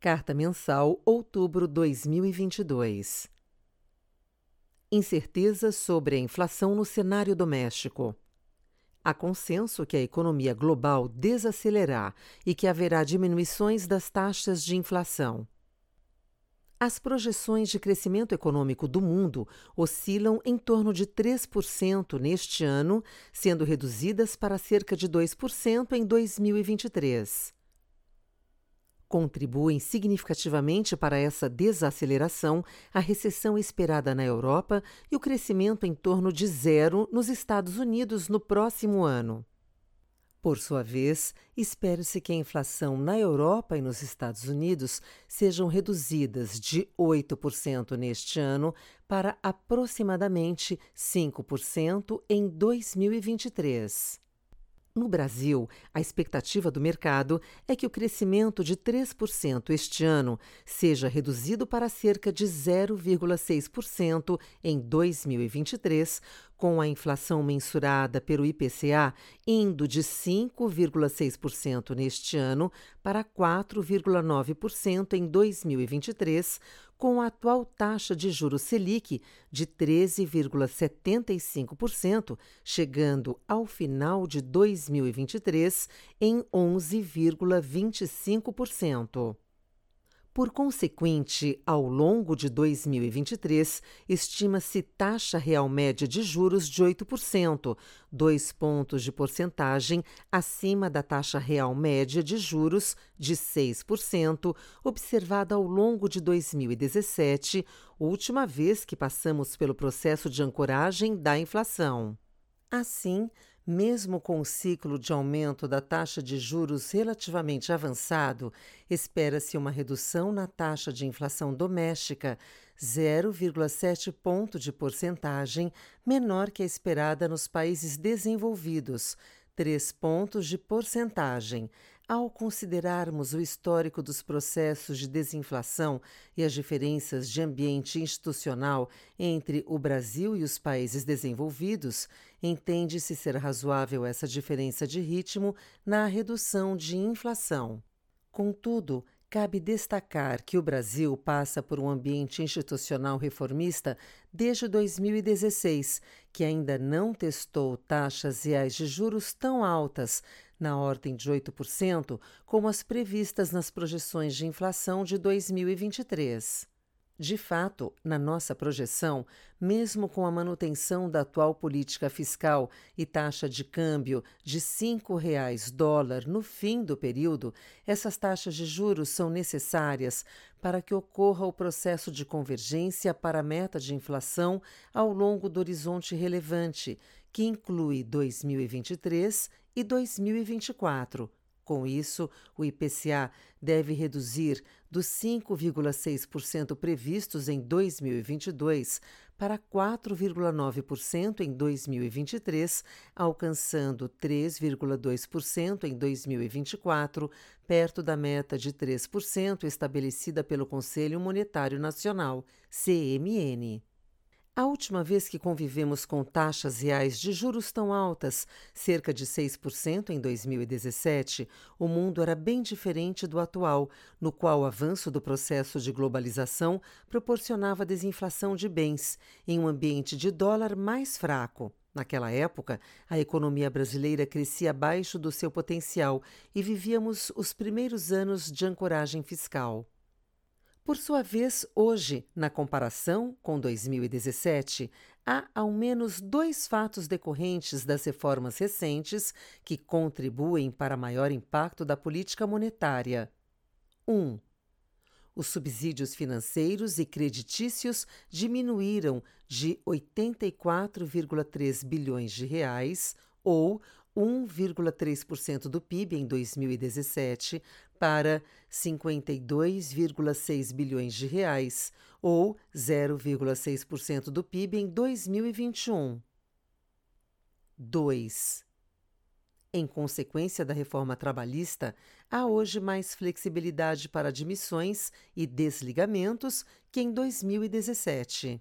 Carta Mensal, outubro 2022. Incerteza sobre a inflação no cenário doméstico. Há consenso que a economia global desacelerar e que haverá diminuições das taxas de inflação. As projeções de crescimento econômico do mundo oscilam em torno de 3% neste ano, sendo reduzidas para cerca de 2% em 2023 contribuem significativamente para essa desaceleração a recessão esperada na Europa e o crescimento em torno de zero nos Estados Unidos no próximo ano. Por sua vez, espera-se que a inflação na Europa e nos Estados Unidos sejam reduzidas de 8% neste ano para aproximadamente 5% em 2023. No Brasil, a expectativa do mercado é que o crescimento de 3% este ano seja reduzido para cerca de 0,6% em 2023, com a inflação mensurada pelo IPCA indo de 5,6% neste ano para 4,9% em 2023, com a atual taxa de juros Selic de 13,75%, chegando ao final de 2023 em 11,25%. Por consequente, ao longo de 2023, estima-se taxa real média de juros de 8%, dois pontos de porcentagem acima da taxa real média de juros de 6%, observada ao longo de 2017, última vez que passamos pelo processo de ancoragem da inflação. Assim, mesmo com o ciclo de aumento da taxa de juros relativamente avançado, espera-se uma redução na taxa de inflação doméstica, 0,7 ponto de porcentagem, menor que a esperada nos países desenvolvidos, 3 pontos de porcentagem, ao considerarmos o histórico dos processos de desinflação e as diferenças de ambiente institucional entre o Brasil e os países desenvolvidos, entende-se ser razoável essa diferença de ritmo na redução de inflação. Contudo, Cabe destacar que o Brasil passa por um ambiente institucional reformista desde 2016, que ainda não testou taxas reais de juros tão altas, na ordem de 8%, como as previstas nas projeções de inflação de 2023. De fato, na nossa projeção, mesmo com a manutenção da atual política fiscal e taxa de câmbio de R$ 5,00 dólar no fim do período, essas taxas de juros são necessárias para que ocorra o processo de convergência para a meta de inflação ao longo do horizonte relevante, que inclui 2023 e 2024 com isso, o IPCA deve reduzir dos 5,6% previstos em 2022 para 4,9% em 2023, alcançando 3,2% em 2024, perto da meta de 3% estabelecida pelo Conselho Monetário Nacional, CMN. A última vez que convivemos com taxas reais de juros tão altas, cerca de 6% em 2017, o mundo era bem diferente do atual, no qual o avanço do processo de globalização proporcionava desinflação de bens, em um ambiente de dólar mais fraco. Naquela época, a economia brasileira crescia abaixo do seu potencial e vivíamos os primeiros anos de ancoragem fiscal. Por sua vez, hoje, na comparação com 2017, há ao menos dois fatos decorrentes das reformas recentes que contribuem para maior impacto da política monetária. 1. Um, os subsídios financeiros e creditícios diminuíram de 84,3 bilhões de reais ou 1,3% do PIB em 2017 para 52,6 bilhões de reais, ou 0,6% do PIB em 2021. 2. Em consequência da reforma trabalhista, há hoje mais flexibilidade para admissões e desligamentos que em 2017.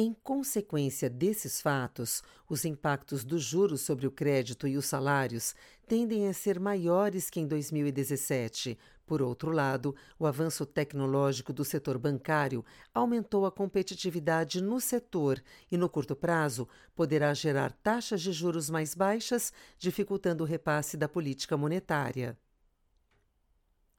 Em consequência desses fatos, os impactos dos juros sobre o crédito e os salários tendem a ser maiores que em 2017, Por outro lado, o avanço tecnológico do setor bancário aumentou a competitividade no setor e, no curto prazo, poderá gerar taxas de juros mais baixas, dificultando o repasse da política monetária.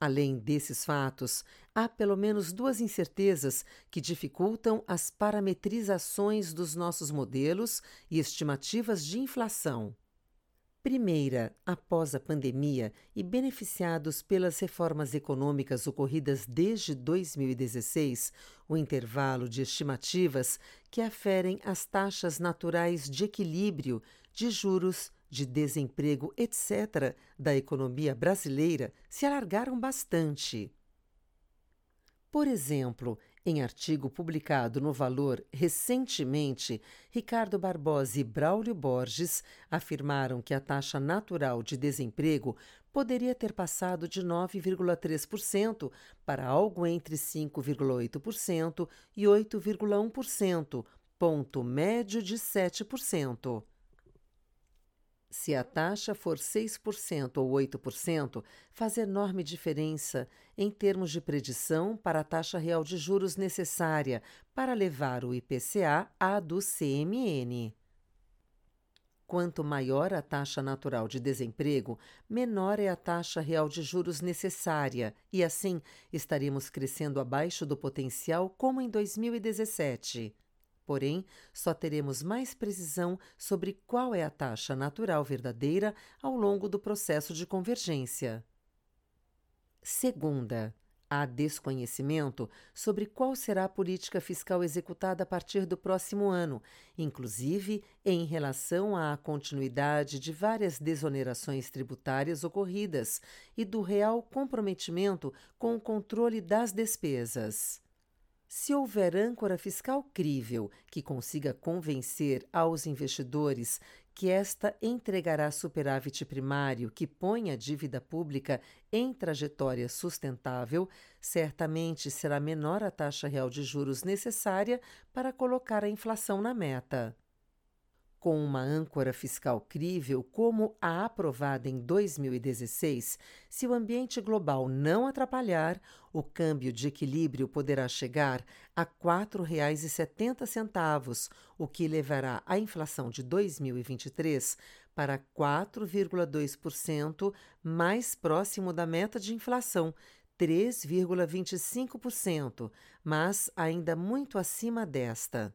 Além desses fatos, há pelo menos duas incertezas que dificultam as parametrizações dos nossos modelos e estimativas de inflação. Primeira, após a pandemia e beneficiados pelas reformas econômicas ocorridas desde 2016, o intervalo de estimativas que aferem as taxas naturais de equilíbrio de juros, de desemprego, etc., da economia brasileira se alargaram bastante. Por exemplo, em artigo publicado no Valor recentemente, Ricardo Barbosa e Braulio Borges afirmaram que a taxa natural de desemprego poderia ter passado de 9,3% para algo entre 5,8% e 8,1%, ponto médio de 7%. Se a taxa for 6% ou 8%, faz enorme diferença em termos de predição para a taxa real de juros necessária para levar o IPCA à do CMN. Quanto maior a taxa natural de desemprego, menor é a taxa real de juros necessária, e assim estaremos crescendo abaixo do potencial, como em 2017. Porém, só teremos mais precisão sobre qual é a taxa natural verdadeira ao longo do processo de convergência. Segunda, há desconhecimento sobre qual será a política fiscal executada a partir do próximo ano, inclusive em relação à continuidade de várias desonerações tributárias ocorridas e do real comprometimento com o controle das despesas. Se houver âncora fiscal crível que consiga convencer aos investidores que esta entregará superávit primário que põe a dívida pública em trajetória sustentável, certamente será menor a taxa real de juros necessária para colocar a inflação na meta com uma âncora fiscal crível como a aprovada em 2016, se o ambiente global não atrapalhar, o câmbio de equilíbrio poderá chegar a R$ 4,70, o que levará a inflação de 2023 para 4,2%, mais próximo da meta de inflação, 3,25%, mas ainda muito acima desta.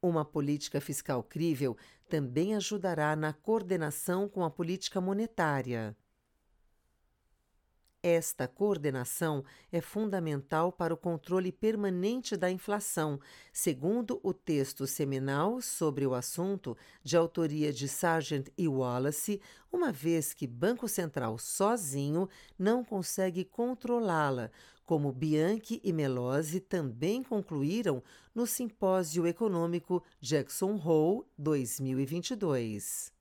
Uma política fiscal crível também ajudará na coordenação com a política monetária. Esta coordenação é fundamental para o controle permanente da inflação, segundo o texto seminal sobre o assunto, de autoria de Sargent e Wallace, uma vez que Banco Central sozinho não consegue controlá-la, como Bianchi e Melosi também concluíram no Simpósio Econômico Jackson Hole 2022.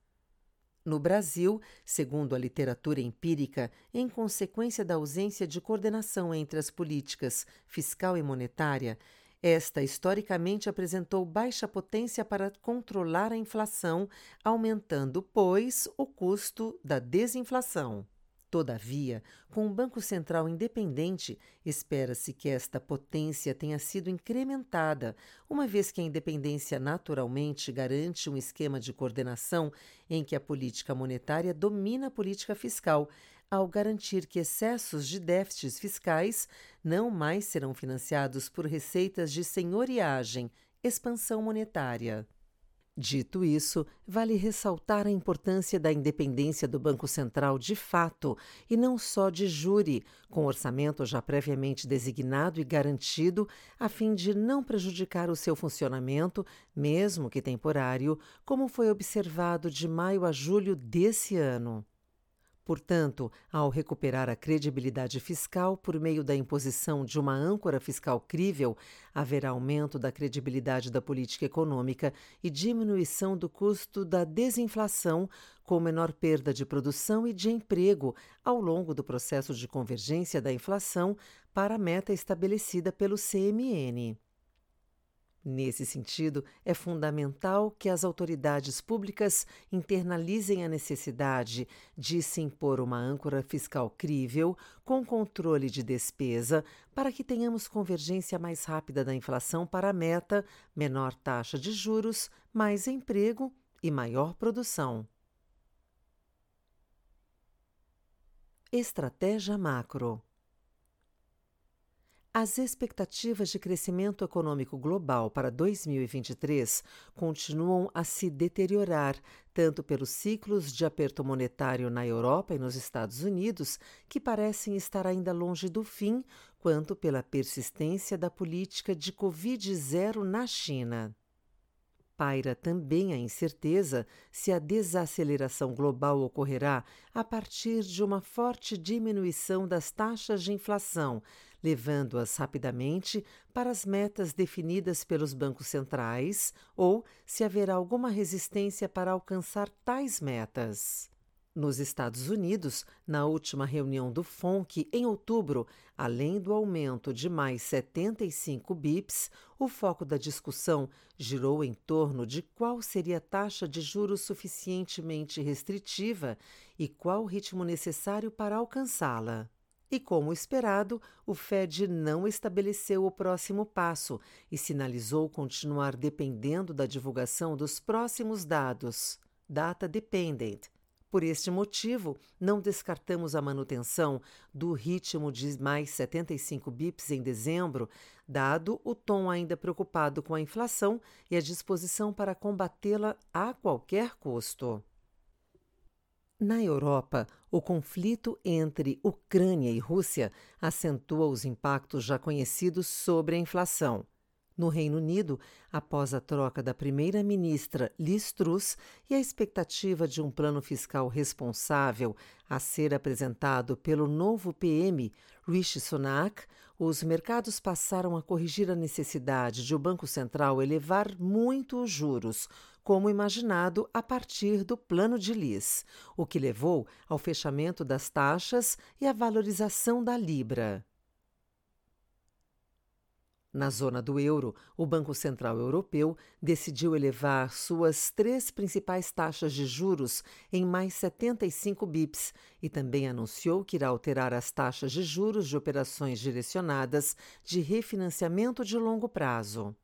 No Brasil, segundo a literatura empírica, em consequência da ausência de coordenação entre as políticas fiscal e monetária, esta historicamente apresentou baixa potência para controlar a inflação, aumentando, pois, o custo da desinflação. Todavia, com um Banco Central independente, espera-se que esta potência tenha sido incrementada, uma vez que a independência naturalmente garante um esquema de coordenação em que a política monetária domina a política fiscal, ao garantir que excessos de déficits fiscais não mais serão financiados por receitas de senhoriagem, expansão monetária. Dito isso, vale ressaltar a importância da independência do Banco Central de fato e não só de júri, com orçamento já previamente designado e garantido, a fim de não prejudicar o seu funcionamento, mesmo que temporário, como foi observado de maio a julho desse ano. Portanto, ao recuperar a credibilidade fiscal por meio da imposição de uma âncora fiscal crível, haverá aumento da credibilidade da política econômica e diminuição do custo da desinflação, com menor perda de produção e de emprego ao longo do processo de convergência da inflação para a meta estabelecida pelo CMN. Nesse sentido, é fundamental que as autoridades públicas internalizem a necessidade de se impor uma âncora fiscal crível, com controle de despesa, para que tenhamos convergência mais rápida da inflação para a meta, menor taxa de juros, mais emprego e maior produção. Estratégia macro. As expectativas de crescimento econômico global para 2023 continuam a se deteriorar, tanto pelos ciclos de aperto monetário na Europa e nos Estados Unidos, que parecem estar ainda longe do fim, quanto pela persistência da política de Covid-0 na China. Paira também a incerteza se a desaceleração global ocorrerá a partir de uma forte diminuição das taxas de inflação, levando-as rapidamente para as metas definidas pelos bancos centrais, ou se haverá alguma resistência para alcançar tais metas. Nos Estados Unidos, na última reunião do FONC, em outubro, além do aumento de mais 75 bips, o foco da discussão girou em torno de qual seria a taxa de juros suficientemente restritiva e qual o ritmo necessário para alcançá-la. E, como esperado, o Fed não estabeleceu o próximo passo e sinalizou continuar dependendo da divulgação dos próximos dados, data dependent, por este motivo, não descartamos a manutenção do ritmo de mais 75 bips em dezembro, dado o tom ainda preocupado com a inflação e a disposição para combatê-la a qualquer custo. Na Europa, o conflito entre Ucrânia e Rússia acentua os impactos já conhecidos sobre a inflação no Reino Unido, após a troca da primeira-ministra Liz Truss e a expectativa de um plano fiscal responsável a ser apresentado pelo novo PM Rishi Sunak, os mercados passaram a corrigir a necessidade de o Banco Central elevar muito os juros, como imaginado a partir do plano de Liz, o que levou ao fechamento das taxas e à valorização da libra. Na zona do euro, o Banco Central Europeu decidiu elevar suas três principais taxas de juros em mais 75 bips e também anunciou que irá alterar as taxas de juros de operações direcionadas de refinanciamento de longo prazo.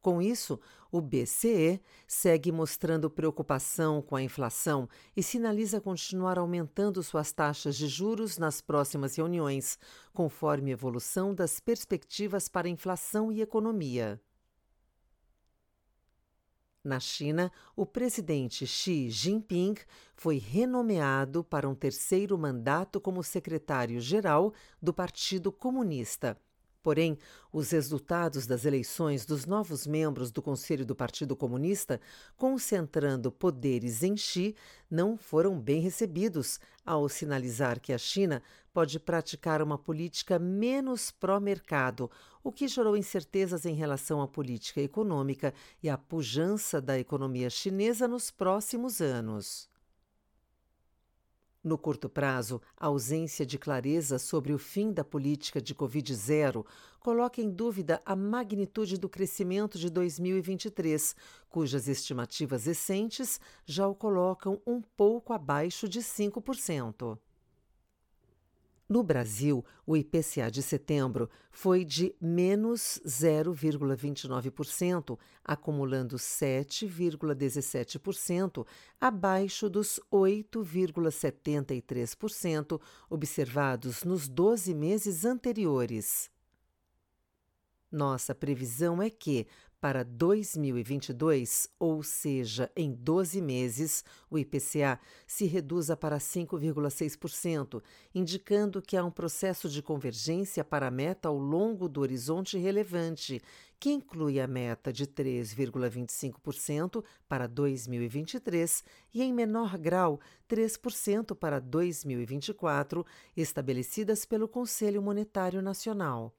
Com isso, o BCE segue mostrando preocupação com a inflação e sinaliza continuar aumentando suas taxas de juros nas próximas reuniões, conforme evolução das perspectivas para inflação e economia. Na China, o presidente Xi Jinping foi renomeado para um terceiro mandato como secretário-geral do Partido Comunista Porém, os resultados das eleições dos novos membros do Conselho do Partido Comunista, concentrando poderes em Xi, não foram bem recebidos, ao sinalizar que a China pode praticar uma política menos pró-mercado, o que gerou incertezas em relação à política econômica e à pujança da economia chinesa nos próximos anos. No curto prazo, a ausência de clareza sobre o fim da política de Covid-0 coloca em dúvida a magnitude do crescimento de 2023, cujas estimativas recentes já o colocam um pouco abaixo de 5%. No Brasil, o IPCA de setembro foi de menos 0,29%, acumulando 7,17%, abaixo dos 8,73% observados nos 12 meses anteriores. Nossa previsão é que, para 2022, ou seja, em 12 meses, o IPCA se reduza para 5,6%, indicando que há um processo de convergência para a meta ao longo do horizonte relevante, que inclui a meta de 3,25% para 2023 e, em menor grau, 3% para 2024, estabelecidas pelo Conselho Monetário Nacional.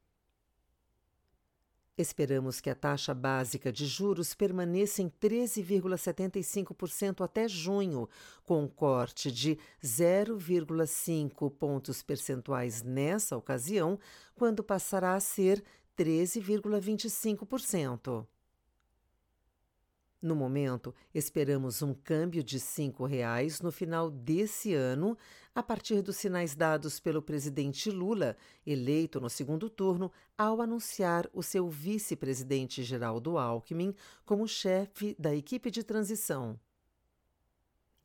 Esperamos que a taxa básica de juros permaneça em 13,75% até junho, com um corte de 0,5 pontos percentuais nessa ocasião, quando passará a ser 13,25%. No momento, esperamos um câmbio de R$ 5,00 no final desse ano, a partir dos sinais dados pelo presidente Lula, eleito no segundo turno, ao anunciar o seu vice-presidente Geraldo Alckmin como chefe da equipe de transição.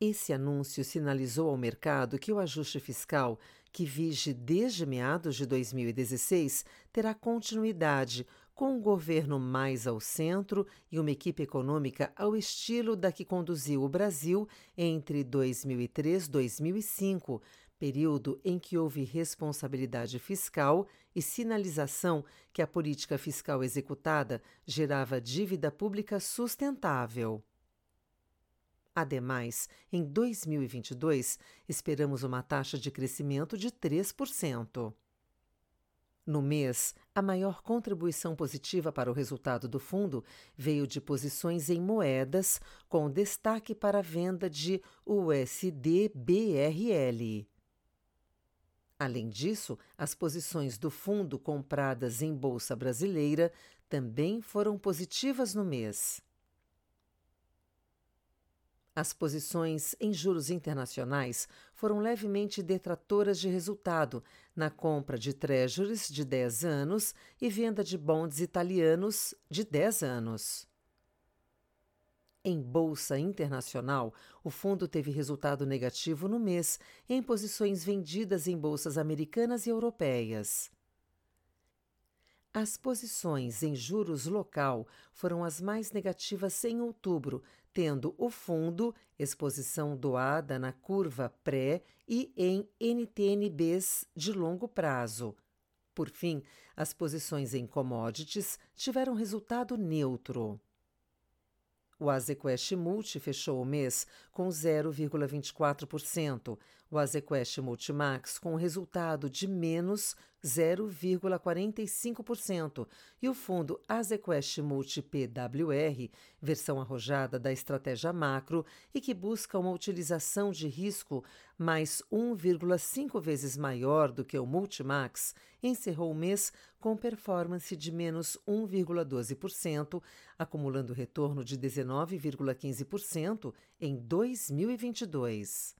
Esse anúncio sinalizou ao mercado que o ajuste fiscal, que vige desde meados de 2016, terá continuidade com um governo mais ao centro e uma equipe econômica ao estilo da que conduziu o Brasil entre 2003 e 2005, período em que houve responsabilidade fiscal e sinalização que a política fiscal executada gerava dívida pública sustentável. Ademais, em 2022, esperamos uma taxa de crescimento de 3%. No mês, a maior contribuição positiva para o resultado do fundo veio de posições em moedas, com destaque para a venda de USD-BRL. Além disso, as posições do fundo compradas em bolsa brasileira também foram positivas no mês. As posições em juros internacionais foram levemente detratoras de resultado na compra de treasuries de 10 anos e venda de bonds italianos de 10 anos. Em bolsa internacional, o fundo teve resultado negativo no mês em posições vendidas em bolsas americanas e europeias. As posições em juros local foram as mais negativas em outubro, tendo o fundo exposição doada na curva pré e em NTNBs de longo prazo. Por fim, as posições em commodities tiveram resultado neutro. O Azequest Multi fechou o mês com 0,24%, o Azequest Multimax com resultado de menos 0,45% e o fundo Azequest Multi PWR, versão arrojada da estratégia macro e que busca uma utilização de risco mais 1,5 vezes maior do que o Multimax, encerrou o mês com performance de menos 1,12%, acumulando retorno de 19,15% em 2022.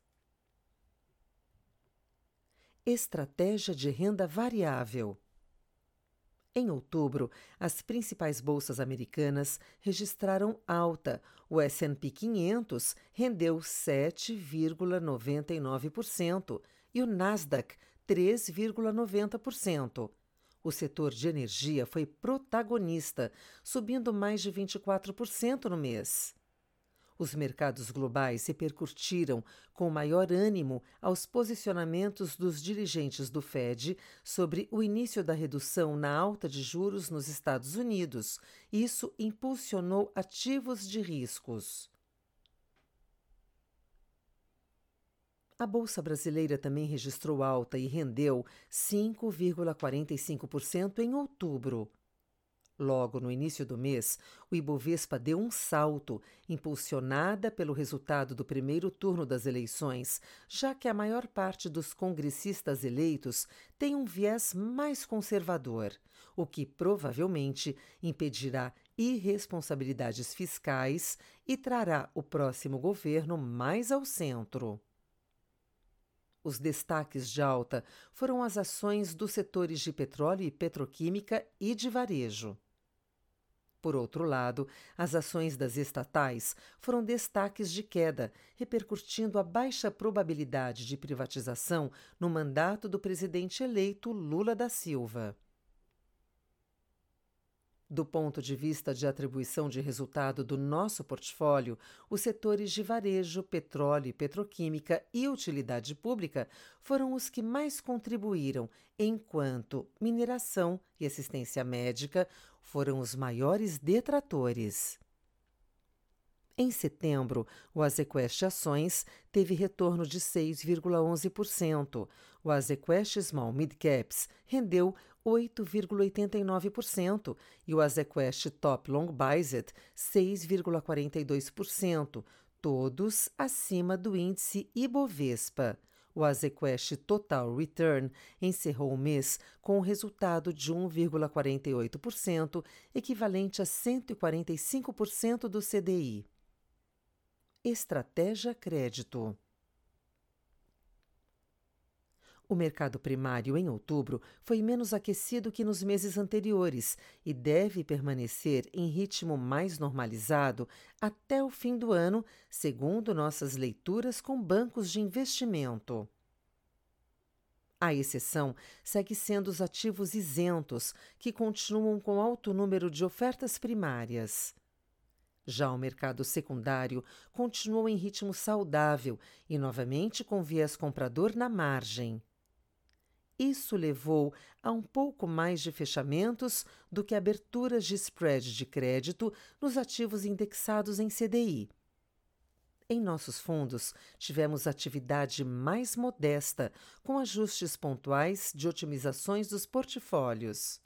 Estratégia de renda variável. Em outubro, as principais bolsas americanas registraram alta. O S&P 500 rendeu 7,99% e o Nasdaq 3,90%. O setor de energia foi protagonista, subindo mais de 24% no mês. Os mercados globais repercutiram com maior ânimo aos posicionamentos dos dirigentes do Fed sobre o início da redução na alta de juros nos Estados Unidos. Isso impulsionou ativos de riscos. A Bolsa Brasileira também registrou alta e rendeu 5,45% em outubro. Logo no início do mês, o Ibovespa deu um salto, impulsionada pelo resultado do primeiro turno das eleições, já que a maior parte dos congressistas eleitos tem um viés mais conservador, o que provavelmente impedirá irresponsabilidades fiscais e trará o próximo governo mais ao centro. Os destaques de alta foram as ações dos setores de petróleo e petroquímica e de varejo. Por outro lado, as ações das estatais foram destaques de queda, repercutindo a baixa probabilidade de privatização no mandato do presidente eleito Lula da Silva. Do ponto de vista de atribuição de resultado do nosso portfólio, os setores de varejo, petróleo e petroquímica e utilidade pública foram os que mais contribuíram, enquanto mineração e assistência médica foram os maiores detratores. Em setembro, o Azequest Ações teve retorno de 6,11%. O Azequest Small Mid Caps rendeu 8,89% e o Azequest Top Long Bizet 6,42%, todos acima do índice Ibovespa. O Azequest Total Return encerrou o mês com um resultado de 1,48%, equivalente a 145% do CDI. Estratégia Crédito o mercado primário em outubro foi menos aquecido que nos meses anteriores e deve permanecer em ritmo mais normalizado até o fim do ano, segundo nossas leituras com bancos de investimento. A exceção segue sendo os ativos isentos, que continuam com alto número de ofertas primárias. Já o mercado secundário continuou em ritmo saudável e novamente com viés comprador na margem. Isso levou a um pouco mais de fechamentos do que aberturas de spread de crédito nos ativos indexados em CDI. Em nossos fundos, tivemos atividade mais modesta, com ajustes pontuais de otimizações dos portfólios.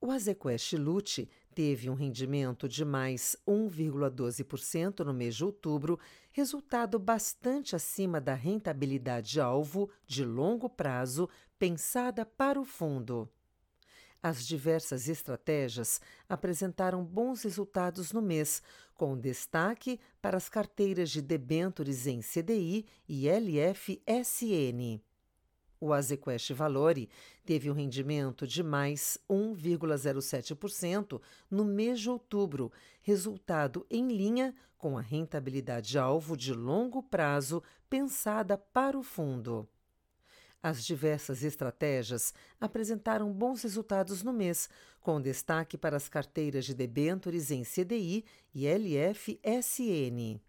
O Azequest Lute teve um rendimento de mais 1,12% no mês de outubro, resultado bastante acima da rentabilidade-alvo de longo prazo pensada para o fundo. As diversas estratégias apresentaram bons resultados no mês, com destaque para as carteiras de debêntures em CDI e LFSN. O Azequest Valore teve um rendimento de mais 1,07% no mês de outubro, resultado em linha com a rentabilidade-alvo de longo prazo pensada para o fundo. As diversas estratégias apresentaram bons resultados no mês, com destaque para as carteiras de debêntures em CDI e LFSN.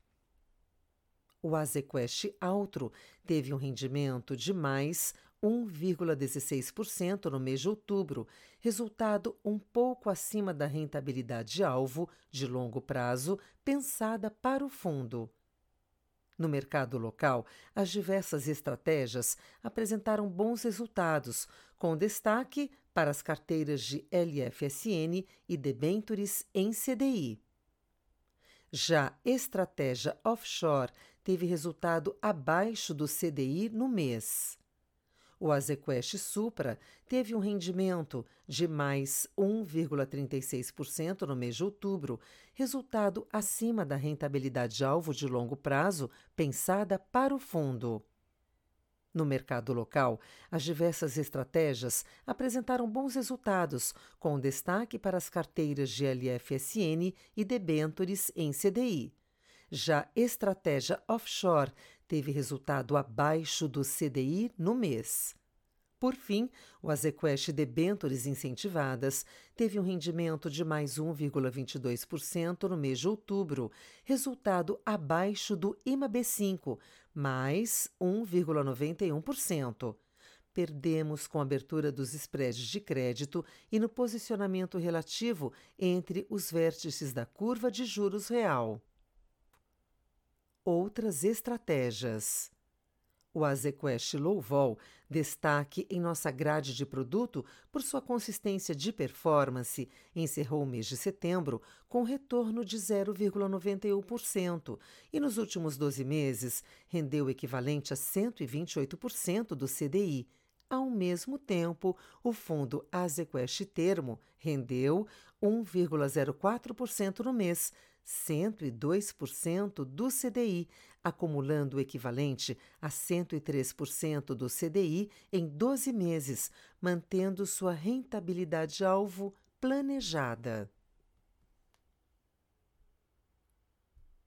O Azequest Altro teve um rendimento de mais 1,16% no mês de outubro, resultado um pouco acima da rentabilidade-alvo de longo prazo pensada para o fundo. No mercado local, as diversas estratégias apresentaram bons resultados, com destaque para as carteiras de LFSN e debentures em CDI. Já estratégia offshore teve resultado abaixo do CDI no mês. O Azequest Supra teve um rendimento de mais 1,36% no mês de outubro, resultado acima da rentabilidade-alvo de longo prazo pensada para o fundo. No mercado local, as diversas estratégias apresentaram bons resultados, com destaque para as carteiras de LFSN e debêntures em CDI. Já estratégia offshore teve resultado abaixo do CDI no mês. Por fim, o Azequest Debentures Incentivadas teve um rendimento de mais 1,22% no mês de outubro, resultado abaixo do IMAB5, mais 1,91%. Perdemos com a abertura dos spreads de crédito e no posicionamento relativo entre os vértices da curva de juros real. Outras estratégias. O Azequest Low Vol destaque em nossa grade de produto por sua consistência de performance, encerrou o mês de setembro com retorno de 0,91% e nos últimos 12 meses rendeu o equivalente a 128% do CDI. Ao mesmo tempo, o fundo Azequest Termo rendeu 1,04% no mês, 102% do CDI, acumulando o equivalente a 103% do CDI em 12 meses, mantendo sua rentabilidade-alvo planejada.